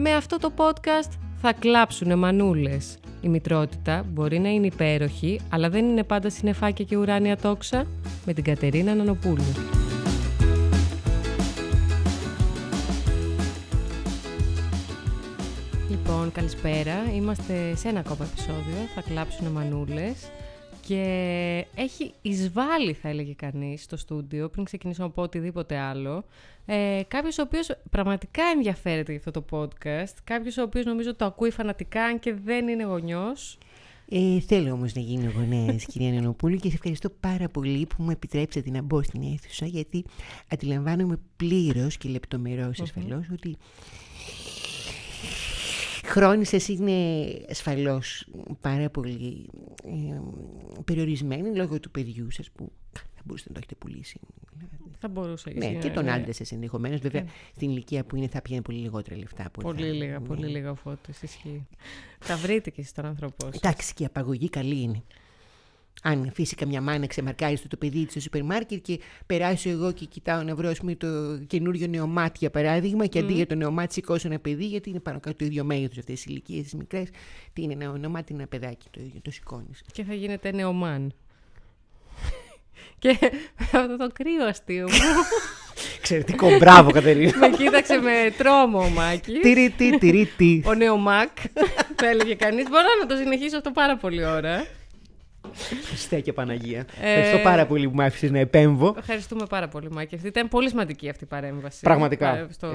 Με αυτό το podcast θα κλάψουνε μανούλες. Η μητρότητα μπορεί να είναι υπέροχη, αλλά δεν είναι πάντα συνεφάκια και ουράνια τόξα. Με την Κατερίνα Νανοπούλου. Λοιπόν, καλησπέρα. Είμαστε σε ένα ακόμα επεισόδιο. Θα κλάψουνε μανούλες. Και έχει εισβάλλει, θα έλεγε κανείς, στο στούντιο, πριν ξεκινήσω να πω οτιδήποτε άλλο, ε, κάποιος ο οποίος πραγματικά ενδιαφέρεται για αυτό το podcast, κάποιος ο οποίος νομίζω το ακούει φανατικά, αν και δεν είναι γονιός. Ε, θέλω όμως να γίνω γονέας, κυρία Νανοπούλου, και σε ευχαριστώ πάρα πολύ που μου επιτρέψατε να μπω στην αίθουσα, γιατί αντιλαμβάνομαι πλήρως και λεπτομερώς ασφαλώς ότι χρόνοι σας είναι ασφαλώς πάρα πολύ ε, περιορισμένοι λόγω του παιδιού σας που θα μπορούσατε να το έχετε πουλήσει. Θα μπορούσα. Ναι, και τον άντρα σας ενδεχομένως. Βέβαια, στην ηλικία που είναι θα πιάνει πολύ λιγότερα λεφτά. Από Πολύ θα- λίγα, ναι. πολύ λίγα φώτος, ισχύει. Θα βρείτε και εσείς τον άνθρωπό σας. Εντάξει, και η απαγωγή καλή είναι. Αν αφήσει καμιά μάνα ξεμαρκάριστο το παιδί της στο σούπερ μάρκετ και περάσω εγώ και κοιτάω να βρω ας πούμε, το καινούριο νεομάτι για παράδειγμα και αντί για το νεομάτι σηκώσω ένα παιδί γιατί είναι πάνω κάτω το ίδιο μέγεθος αυτές τι ηλικίες τις μικρές. Τι είναι ένα νεομάτι, ένα παιδάκι το ίδιο, το σηκώνεις. Και θα γίνετε νεομάν. και με αυτό το κρύο αστείο μου, Εξαιρετικό, μπράβο Κατερίνα. με κοίταξε με τρόμο ο Μάκης. Τυρίτι, τυρίτι. Ο νεομάκ, θα έλεγε κανείς. Μπορώ να το συνεχίσω αυτό πάρα πολύ ώρα. Στέκια Παναγία. Ε, Ευχαριστώ πάρα πολύ που με άφησες να επέμβω. Ευχαριστούμε πάρα πολύ, Μάκη. Αυτή ήταν πολύ σημαντική αυτή η παρέμβαση. Πραγματικά. ε, Στο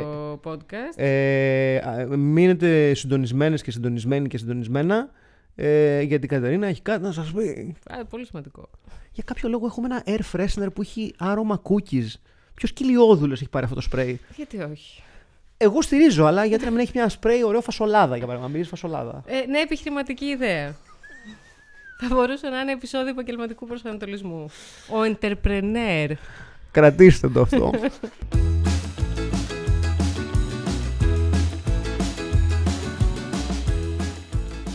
podcast. Ε, α, μείνετε συντονισμένες και συντονισμένοι και συντονισμένα. Ε, γιατί η Κατερίνα έχει κάτι να σας πει. Α, πολύ σημαντικό. Για κάποιο λόγο έχουμε ένα air freshener που έχει άρωμα cookies. Ποιος κοιλιόδουλος έχει πάρει αυτό το σπρέι. Γιατί όχι; Εγώ στηρίζω, αλλά γιατί να μην έχει μια σπρέι ωραίο φασολάδα για παράδειγμα. Μυρίζει φασολάδα. Ε, ναι, επιχειρηματική ιδέα. Θα μπορούσε να είναι επεισόδιο επαγγελματικού προσανατολισμού. Ο entrepreneur. Κρατήστε το αυτό.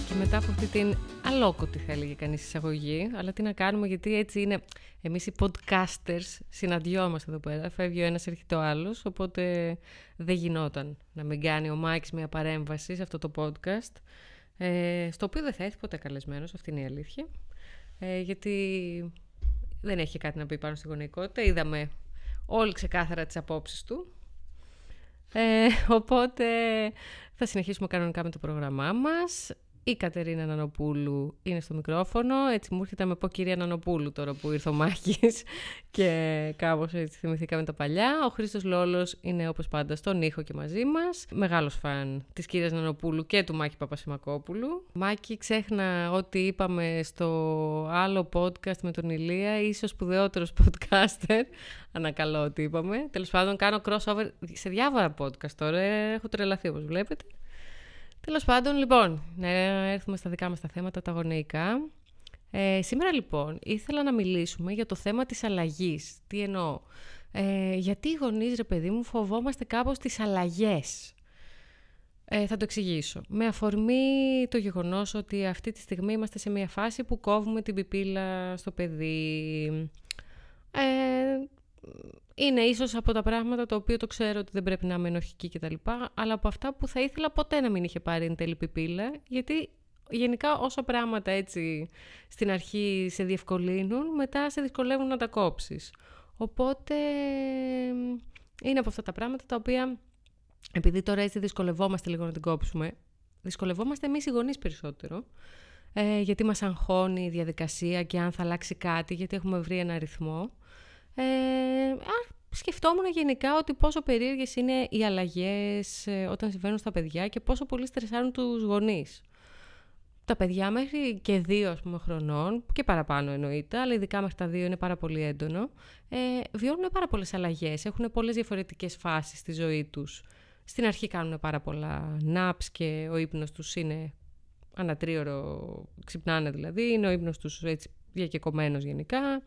Και μετά από αυτή την αλόκοτη θα έλεγε κανείς εισαγωγή, αλλά τι να κάνουμε γιατί έτσι είναι. Εμείς οι podcasters συναντιόμαστε εδώ πέρα, φεύγει ο ένας έρχεται ο άλλος, οπότε δεν γινόταν να μην κάνει ο Μάκης μια παρέμβαση σε αυτό το podcast, ε, στο οποίο δεν θα έρθει ποτέ καλεσμένος, αυτή είναι η αλήθεια, ε, γιατί δεν έχει κάτι να πει πάνω στη γονεϊκότητα, είδαμε όλοι ξεκάθαρα τις απόψεις του, ε, οπότε θα συνεχίσουμε κανονικά με το πρόγραμμά μας. Η Κατερίνα Νανοπούλου είναι στο μικρόφωνο. Έτσι μου έρχεται να με πω κυρία Νανοπούλου τώρα που ήρθε ο Μάκης και κάπως έτσι θυμηθήκαμε τα παλιά. Ο Χρήστος Λόλος είναι όπως πάντα στον ήχο και μαζί μας. Μεγάλος φαν της κυρίας Νανοπούλου και του Μάκη Παπασημακόπουλου. Μάκη, ξέχνα ό,τι είπαμε στο άλλο podcast με τον Ηλία. Είσαι ο σπουδαιότερος podcaster. Ανακαλώ ό,τι είπαμε. Τέλος πάντων κάνω crossover σε διάφορα podcast τώρα. Έχω τρελαθεί όπως βλέπετε. Τέλος πάντων, λοιπόν, να έρθουμε στα δικά μας τα θέματα, τα γονεϊκά. Ε, σήμερα, λοιπόν, ήθελα να μιλήσουμε για το θέμα της αλλαγής. Τι εννοώ; Ε, γιατί οι γονείς, ρε παιδί μου, φοβόμαστε κάπως τις αλλαγές; Ε, θα το εξηγήσω. Με αφορμή το γεγονός ότι αυτή τη στιγμή είμαστε σε μια φάση που κόβουμε την πιπίλα στο παιδί. Ε, είναι ίσως από τα πράγματα το οποίο το ξέρω ότι δεν πρέπει να είμαι ενοχική κτλ. Αλλά από αυτά που θα ήθελα ποτέ να μην είχε πάρει εν τέλει πιπίλα, γιατί γενικά όσα πράγματα έτσι στην αρχή σε διευκολύνουν, μετά σε δυσκολεύουν να τα κόψεις. Οπότε είναι από αυτά τα πράγματα τα οποία, επειδή τώρα έτσι δυσκολευόμαστε λίγο να την κόψουμε, δυσκολευόμαστε εμείς οι γονείς περισσότερο, ε, γιατί μας αγχώνει η διαδικασία και αν θα αλλάξει κάτι, γιατί έχουμε βρει ένα ρυθμό. Ε, α, σκεφτόμουν γενικά ότι πόσο περίεργες είναι οι αλλαγές ε, όταν συμβαίνουν στα παιδιά και πόσο πολύ στρεσάρουν τους γονείς. Τα παιδιά μέχρι και δύο ας πούμε, χρονών, και παραπάνω εννοείται, αλλά ειδικά μέχρι τα δύο είναι πάρα πολύ έντονο, ε, βιώνουν πάρα πολλές αλλαγές, έχουν πολλές διαφορετικές φάσεις στη ζωή τους. Στην αρχή κάνουν πάρα πολλά naps και ο ύπνος τους είναι ανατρίωρο, ξυπνάνε δηλαδή, είναι ο ύπνος τους έτσι διακεκομένος γενικά.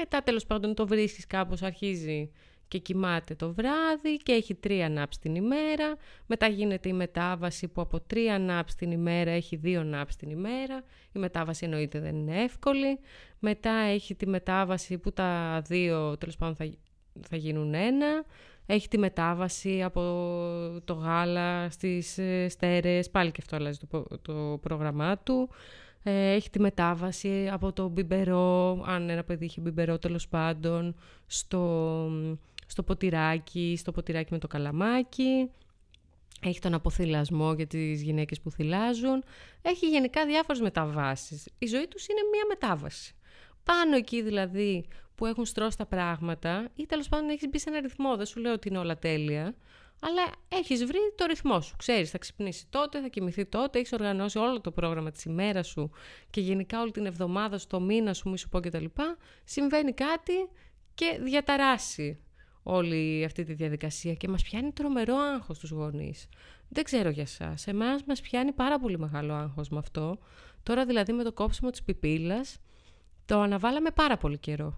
Μετά τέλος πάντων το βρίσκεις κάπως, αρχίζει και κοιμάται το βράδυ και έχει τρία νάπς την ημέρα. Μετά γίνεται η μετάβαση που από τρία νάπς την ημέρα έχει δύο νάπς την ημέρα. Η μετάβαση εννοείται δεν είναι εύκολη. Μετά έχει τη μετάβαση που τα δύο τέλος πάντων θα, θα γίνουν ένα. Έχει τη μετάβαση από το γάλα στις ε, στέρες, πάλι και αυτό αλλάζει το, το πρόγραμμά του. Ε, έχει τη μετάβαση από το μπιμπερό, αν ένα παιδί είχε μπιμπερό τέλος πάντων, στο, στο ποτηράκι, στο ποτηράκι με το καλαμάκι. Έχει τον αποθυλασμό για τις γυναίκες που θυλάζουν. Έχει γενικά διάφορες μεταβάσεις. Η ζωή τους είναι μία μετάβαση. Πάνω εκεί δηλαδή που έχουν στρώσει τα πράγματα ή τέλος πάντων έχεις μπει σε ένα ρυθμό. Δεν σου λέω ότι είναι όλα τέλεια. Αλλά έχεις βρει το ρυθμό σου. Ξέρεις, θα ξυπνήσει τότε, θα κοιμηθεί τότε, έχεις οργανώσει όλο το πρόγραμμα της ημέρας σου και γενικά όλη την εβδομάδα σου, το μήνα σου, μη σου πω κτλ. Συμβαίνει κάτι και διαταράσει όλη αυτή τη διαδικασία και μας πιάνει τρομερό άγχος τους γονείς. Δεν ξέρω για σας. Εμάς μας πιάνει πάρα πολύ μεγάλο άγχος με αυτό. Τώρα δηλαδή με το κόψιμο της πιπίλας το αναβάλαμε πάρα πολύ καιρό.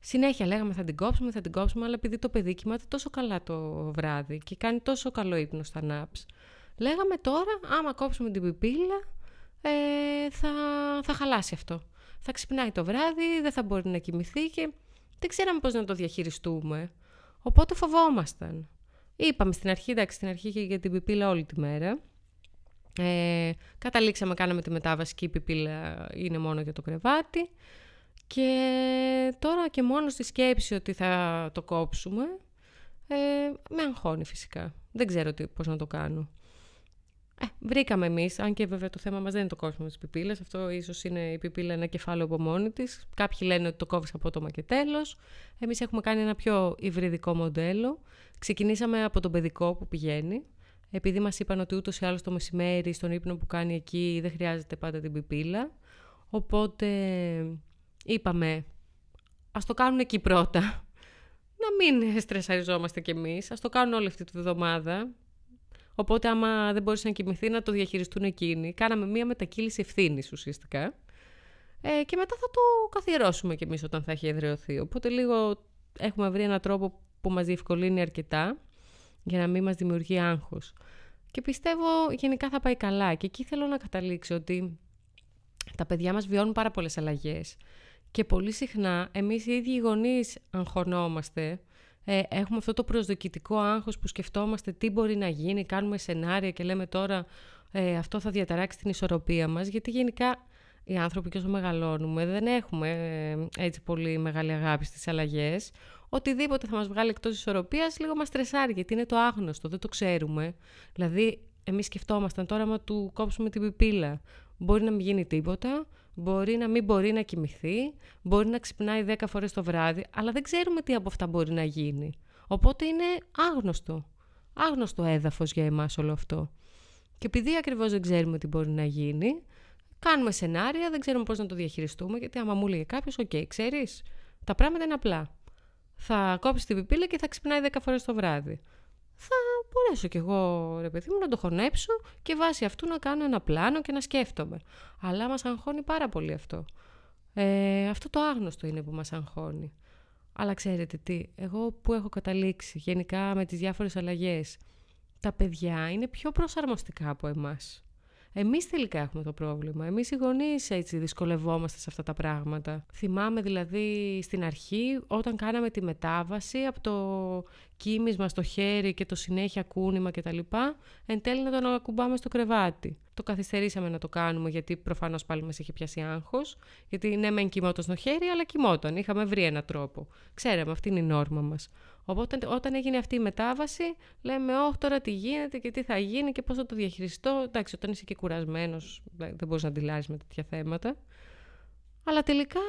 Συνέχεια λέγαμε θα την κόψουμε, θα την κόψουμε, αλλά επειδή το παιδί κοιμάται τόσο καλά το βράδυ και κάνει τόσο καλό ύπνο στα νάψ, λέγαμε τώρα άμα κόψουμε την πιπίλα ε, θα, θα χαλάσει αυτό. Θα ξυπνάει το βράδυ, δεν θα μπορεί να κοιμηθεί και δεν ξέραμε πώς να το διαχειριστούμε. Οπότε φοβόμασταν. Είπαμε στην αρχή, εντάξει, στην αρχή και για την πιπίλα όλη τη μέρα. Ε, καταλήξαμε, κάναμε τη μετάβαση και η πιπίλα είναι μόνο για το κρεβάτι. Και τώρα και μόνο στη σκέψη ότι θα το κόψουμε, ε, με αγχώνει φυσικά. Δεν ξέρω τι, πώς να το κάνω. Ε, βρήκαμε εμείς, αν και βέβαια το θέμα μας δεν είναι το κόψιμο της πιπίλας. Αυτό ίσως είναι η πιπίλα ένα κεφάλαιο από μόνη της. Κάποιοι λένε ότι το κόβεις απότομα και τέλος. Εμείς έχουμε κάνει ένα πιο υβριδικό μοντέλο. Ξεκινήσαμε από τον παιδικό που πηγαίνει. Επειδή μας είπαν ότι ούτως ή άλλως το μεσημέρι στον ύπνο που κάνει εκεί δεν χρειάζεται πάντα την πιπίλα. Οπότε είπαμε, ας το κάνουν εκεί πρώτα. Να μην στρεσαριζόμαστε κι εμείς. Α το κάνουν όλη αυτή τη βδομάδα Οπότε, άμα δεν μπορούσε να κοιμηθεί, να το διαχειριστούν εκείνοι. Κάναμε μία μετακύληση ευθύνης ουσιαστικά. Ε, και μετά θα το καθιερώσουμε κι εμείς όταν θα έχει εδραιωθεί. Οπότε, λίγο έχουμε βρει έναν τρόπο που μας διευκολύνει αρκετά για να μην μας δημιουργεί άγχος. Και πιστεύω γενικά θα πάει καλά. Και εκεί θέλω να καταλήξω ότι τα παιδιά μας βιώνουν πάρα πολλές αλλαγές. Και πολύ συχνά εμείς οι ίδιοι οι γονείς αγχωνόμαστε ε, έχουμε αυτό το προσδοκητικό άγχος που σκεφτόμαστε τι μπορεί να γίνει, κάνουμε σενάρια και λέμε τώρα ε, αυτό θα διαταράξει την ισορροπία μας, γιατί γενικά οι άνθρωποι και όσο μεγαλώνουμε δεν έχουμε ε, έτσι πολύ μεγάλη αγάπη στις αλλαγές. Οτιδήποτε θα μας βγάλει εκτός ισορροπίας λίγο μας στρεσάρει, γιατί είναι το άγνωστο, δεν το ξέρουμε. Δηλαδή, εμείς σκεφτόμασταν τώρα, άμα του κόψουμε την πιπίλα, μπορεί να μην γίνει τίποτα, Μπορεί να μην μπορεί να κοιμηθεί, μπορεί να ξυπνάει 10 φορές το βράδυ, αλλά δεν ξέρουμε τι από αυτά μπορεί να γίνει. Οπότε είναι άγνωστο. Άγνωστο έδαφος για εμάς όλο αυτό. Και επειδή ακριβώς δεν ξέρουμε τι μπορεί να γίνει, κάνουμε σενάρια, δεν ξέρουμε πώς να το διαχειριστούμε, γιατί άμα μου λέει κάποιος, οκ, okay, ξέρεις, τα πράγματα είναι απλά. Θα κόψεις την πιπίλα και θα ξυπνάει 10 φορές το βράδυ θα μπορέσω κι εγώ, ρε παιδί μου, να το χωνέψω και βάσει αυτού να κάνω ένα πλάνο και να σκέφτομαι. Αλλά μας αγχώνει πάρα πολύ αυτό. Ε, αυτό το άγνωστο είναι που μας αγχώνει. Αλλά ξέρετε τι, εγώ που έχω καταλήξει γενικά με τις διάφορες αλλαγές, τα παιδιά είναι πιο προσαρμοστικά από εμάς. Εμείς τελικά έχουμε το πρόβλημα. Εμείς οι γονείς έτσι δυσκολευόμαστε σε αυτά τα πράγματα. Θυμάμαι δηλαδή στην αρχή όταν κάναμε τη μετάβαση από το κοίμισμα στο χέρι και το συνέχεια κούνημα κτλ. Εν τέλει να τον ακουμπάμε στο κρεβάτι. Το καθυστερήσαμε να το κάνουμε γιατί προφανώς πάλι μας είχε πιάσει άγχος. Γιατί ναι, μεν κοιμόταν στο χέρι, αλλά κοιμόταν. Είχαμε βρει έναν τρόπο. Ξέραμε, αυτή είναι η νόρμα μας. Οπότε όταν έγινε αυτή η μετάβαση, λέμε, Όχι, τώρα τι γίνεται και τι θα γίνει και πώς θα το διαχειριστώ. Εντάξει, όταν είσαι και κουρασμένος, δεν μπορείς να αντιλάζεις με τέτοια θέματα. Αλλά τελικά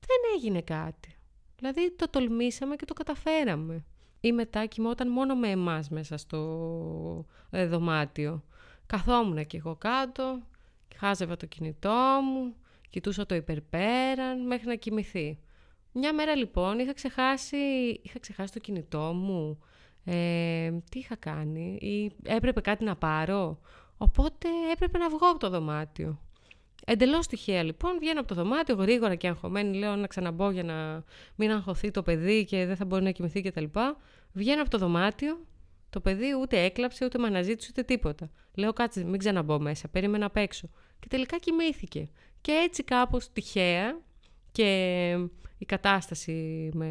δεν έγινε κάτι. Δηλαδή το τολμήσαμε και το καταφέραμε ή μετά κοιμόταν μόνο με εμάς μέσα στο ε, δωμάτιο. Καθόμουν και εγώ κάτω, χάζευα το κινητό μου, κοιτούσα το υπερπέραν μέχρι να κοιμηθεί. Μια μέρα λοιπόν είχα ξεχάσει, είχα ξεχάσει το κινητό μου, ε, τι είχα κάνει ή έπρεπε κάτι να πάρω, οπότε έπρεπε να βγω από το δωμάτιο. Εντελώς τυχαία λοιπόν, βγαίνω από το δωμάτιο γρήγορα και αγχωμένη. Λέω να ξαναμπώ για να μην αγχωθεί το παιδί και δεν θα μπορεί να κοιμηθεί κτλ. Βγαίνω από το δωμάτιο, το παιδί ούτε έκλαψε, ούτε με αναζήτησε, ούτε τίποτα. Λέω κάτσε, μην ξαναμπώ μέσα, περίμενα απ' έξω. Και τελικά κοιμήθηκε. Και έτσι κάπως τυχαία και η κατάσταση με,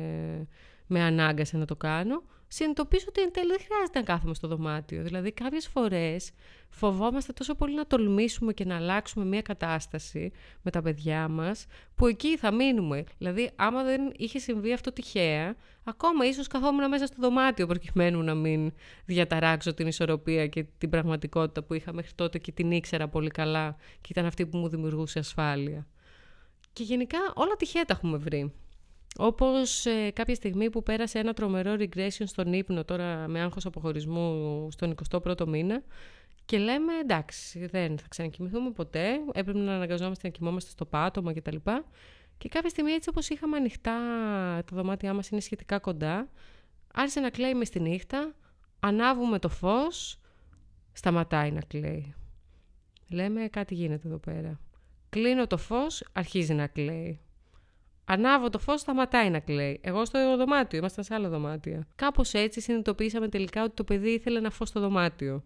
με ανάγκασε να το κάνω, συνειδητοποιήσω ότι εν τέλει δεν χρειάζεται να κάθομαι στο δωμάτιο. Δηλαδή, κάποιες φορές φοβόμαστε τόσο πολύ να τολμήσουμε και να αλλάξουμε μια κατάσταση με τα παιδιά μας, που εκεί θα μείνουμε. Δηλαδή, άμα δεν είχε συμβεί αυτό τυχαία, ακόμα ίσως καθόμουν μέσα στο δωμάτιο προκειμένου να μην διαταράξω την ισορροπία και την πραγματικότητα που είχα μέχρι τότε και την ήξερα πολύ καλά και ήταν αυτή που μου δημιουργούσε ασφάλεια. Και γενικά όλα τυχαία τα έχουμε βρει. Όπως ε, κάποια στιγμή που πέρασε ένα τρομερό regression στον ύπνο τώρα με άγχος αποχωρισμού στον 21ο μήνα και λέμε εντάξει δεν θα ξανακοιμηθούμε ποτέ, έπρεπε να αναγκαζόμαστε να κοιμόμαστε στο πάτωμα κτλ. Και, και κάποια στιγμή έτσι όπως είχαμε ανοιχτά τα δωμάτια μας είναι σχετικά κοντά, άρχισε να κλαίει μες στη νύχτα, ανάβουμε το φως, σταματάει να κλαίει. Λέμε κάτι γίνεται εδώ πέρα. Κλείνω το φως, αρχίζει να κλαίει. Ανάβω το φως, σταματάει να κλαίει. Εγώ στο δωμάτιο, ήμασταν σε άλλο δωμάτιο. Κάπως έτσι συνειδητοποίησαμε τελικά ότι το παιδί ήθελε να φως στο δωμάτιο.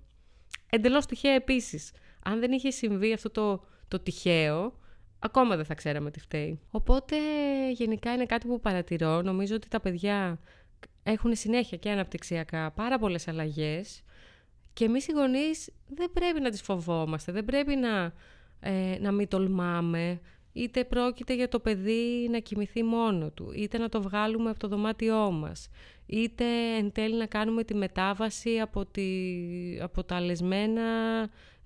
Εντελώς τυχαία επίσης. Αν δεν είχε συμβεί αυτό το, το τυχαίο, ακόμα δεν θα ξέραμε τι φταίει. Οπότε γενικά είναι κάτι που παρατηρώ. Νομίζω ότι τα παιδιά έχουν συνέχεια και αναπτυξιακά πάρα πολλές αλλαγές. Και εμείς οι γονείς δεν πρέπει να τις φοβόμαστε, δεν πρέπει να, ε, να μην τολμάμε, είτε πρόκειται για το παιδί να κοιμηθεί μόνο του, είτε να το βγάλουμε από το δωμάτιό μας, είτε εν τέλει να κάνουμε τη μετάβαση από, τη, από τα λεσμένα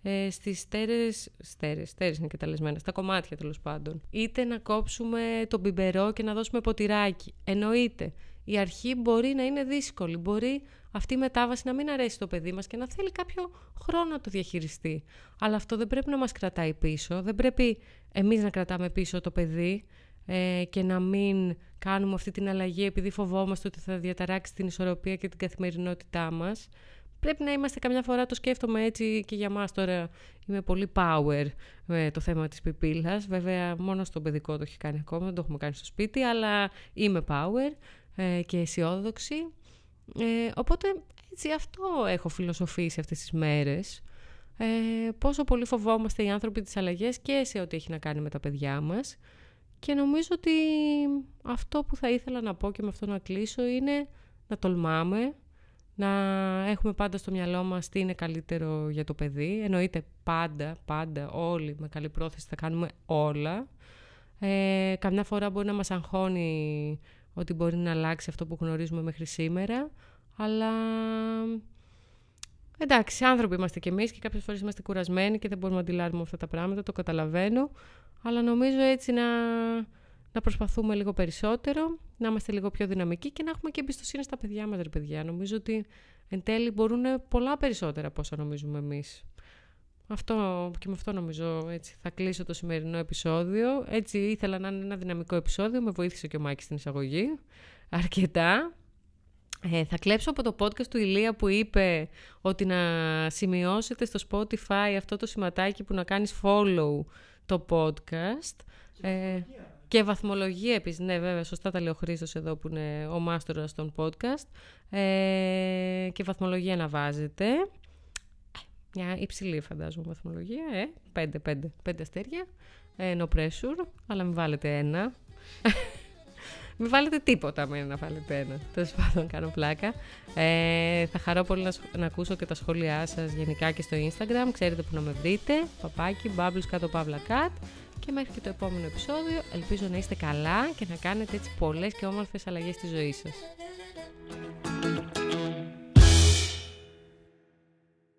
ε, στις στέρες, στέρες, στέρες είναι και τα λεσμένα, στα κομμάτια τέλος πάντων. Είτε να κόψουμε τον μπιμπερό και να δώσουμε ποτηράκι. Εννοείται, η αρχή μπορεί να είναι δύσκολη, μπορεί αυτή η μετάβαση να μην αρέσει το παιδί μας και να θέλει κάποιο χρόνο να το διαχειριστεί. Αλλά αυτό δεν πρέπει να μας κρατάει πίσω, δεν πρέπει εμείς να κρατάμε πίσω το παιδί ε, και να μην κάνουμε αυτή την αλλαγή επειδή φοβόμαστε ότι θα διαταράξει την ισορροπία και την καθημερινότητά μας. Πρέπει να είμαστε καμιά φορά, το σκέφτομαι έτσι και για μας τώρα είμαι πολύ power με το θέμα της πιπίλας. Βέβαια μόνο στο παιδικό το έχει κάνει ακόμα, δεν το έχουμε κάνει στο σπίτι, αλλά είμαι power ε, και αισιόδοξη. Ε, οπότε έτσι αυτό έχω φιλοσοφήσει αυτές τις μέρες. Ε, πόσο πολύ φοβόμαστε οι άνθρωποι τις αλλαγές και σε ό,τι έχει να κάνει με τα παιδιά μας. Και νομίζω ότι αυτό που θα ήθελα να πω και με αυτό να κλείσω είναι να τολμάμε, να έχουμε πάντα στο μυαλό μας τι είναι καλύτερο για το παιδί. Εννοείται πάντα, πάντα, όλοι με καλή πρόθεση θα κάνουμε όλα. Ε, καμιά φορά μπορεί να μας αγχώνει ότι μπορεί να αλλάξει αυτό που γνωρίζουμε μέχρι σήμερα, αλλά εντάξει, άνθρωποι είμαστε κι εμείς και κάποιες φορές είμαστε κουρασμένοι και δεν μπορούμε να αντιλάρουμε αυτά τα πράγματα, το καταλαβαίνω, αλλά νομίζω έτσι να, να προσπαθούμε λίγο περισσότερο, να είμαστε λίγο πιο δυναμικοί και να έχουμε και εμπιστοσύνη στα παιδιά μας, ρε παιδιά. Νομίζω ότι εν τέλει μπορούν πολλά περισσότερα από όσα νομίζουμε εμείς. Αυτό και με αυτό νομίζω έτσι θα κλείσω το σημερινό επεισόδιο. Έτσι ήθελα να είναι ένα δυναμικό επεισόδιο, με βοήθησε και ο Μάκης στην εισαγωγή αρκετά. Ε, θα κλέψω από το podcast του Ηλία που είπε ότι να σημειώσετε στο Spotify αυτό το σηματάκι που να κάνεις follow το podcast. Ε, και βαθμολογία επίσης, ναι βέβαια, σωστά τα λέει ο Χρήστος εδώ που είναι ο μάστορας των podcast. Ε, και βαθμολογία να βάζετε. Μια υψηλή φαντάζομαι βαθμολογία, ε. Πέντε, πέντε, πέντε αστέρια. Ε, no pressure, αλλά μην βάλετε ένα. μην βάλετε τίποτα με να βάλετε ένα. Τέλος πάντων, κάνω πλάκα. Ε, θα χαρώ πολύ να, να, ακούσω και τα σχόλιά σας γενικά και στο Instagram. Ξέρετε που να με βρείτε. Παπάκι, bubbles κάτω παύλα cat. Και μέχρι και το επόμενο επεισόδιο, ελπίζω να είστε καλά και να κάνετε έτσι πολλές και όμορφες αλλαγές στη ζωή σας.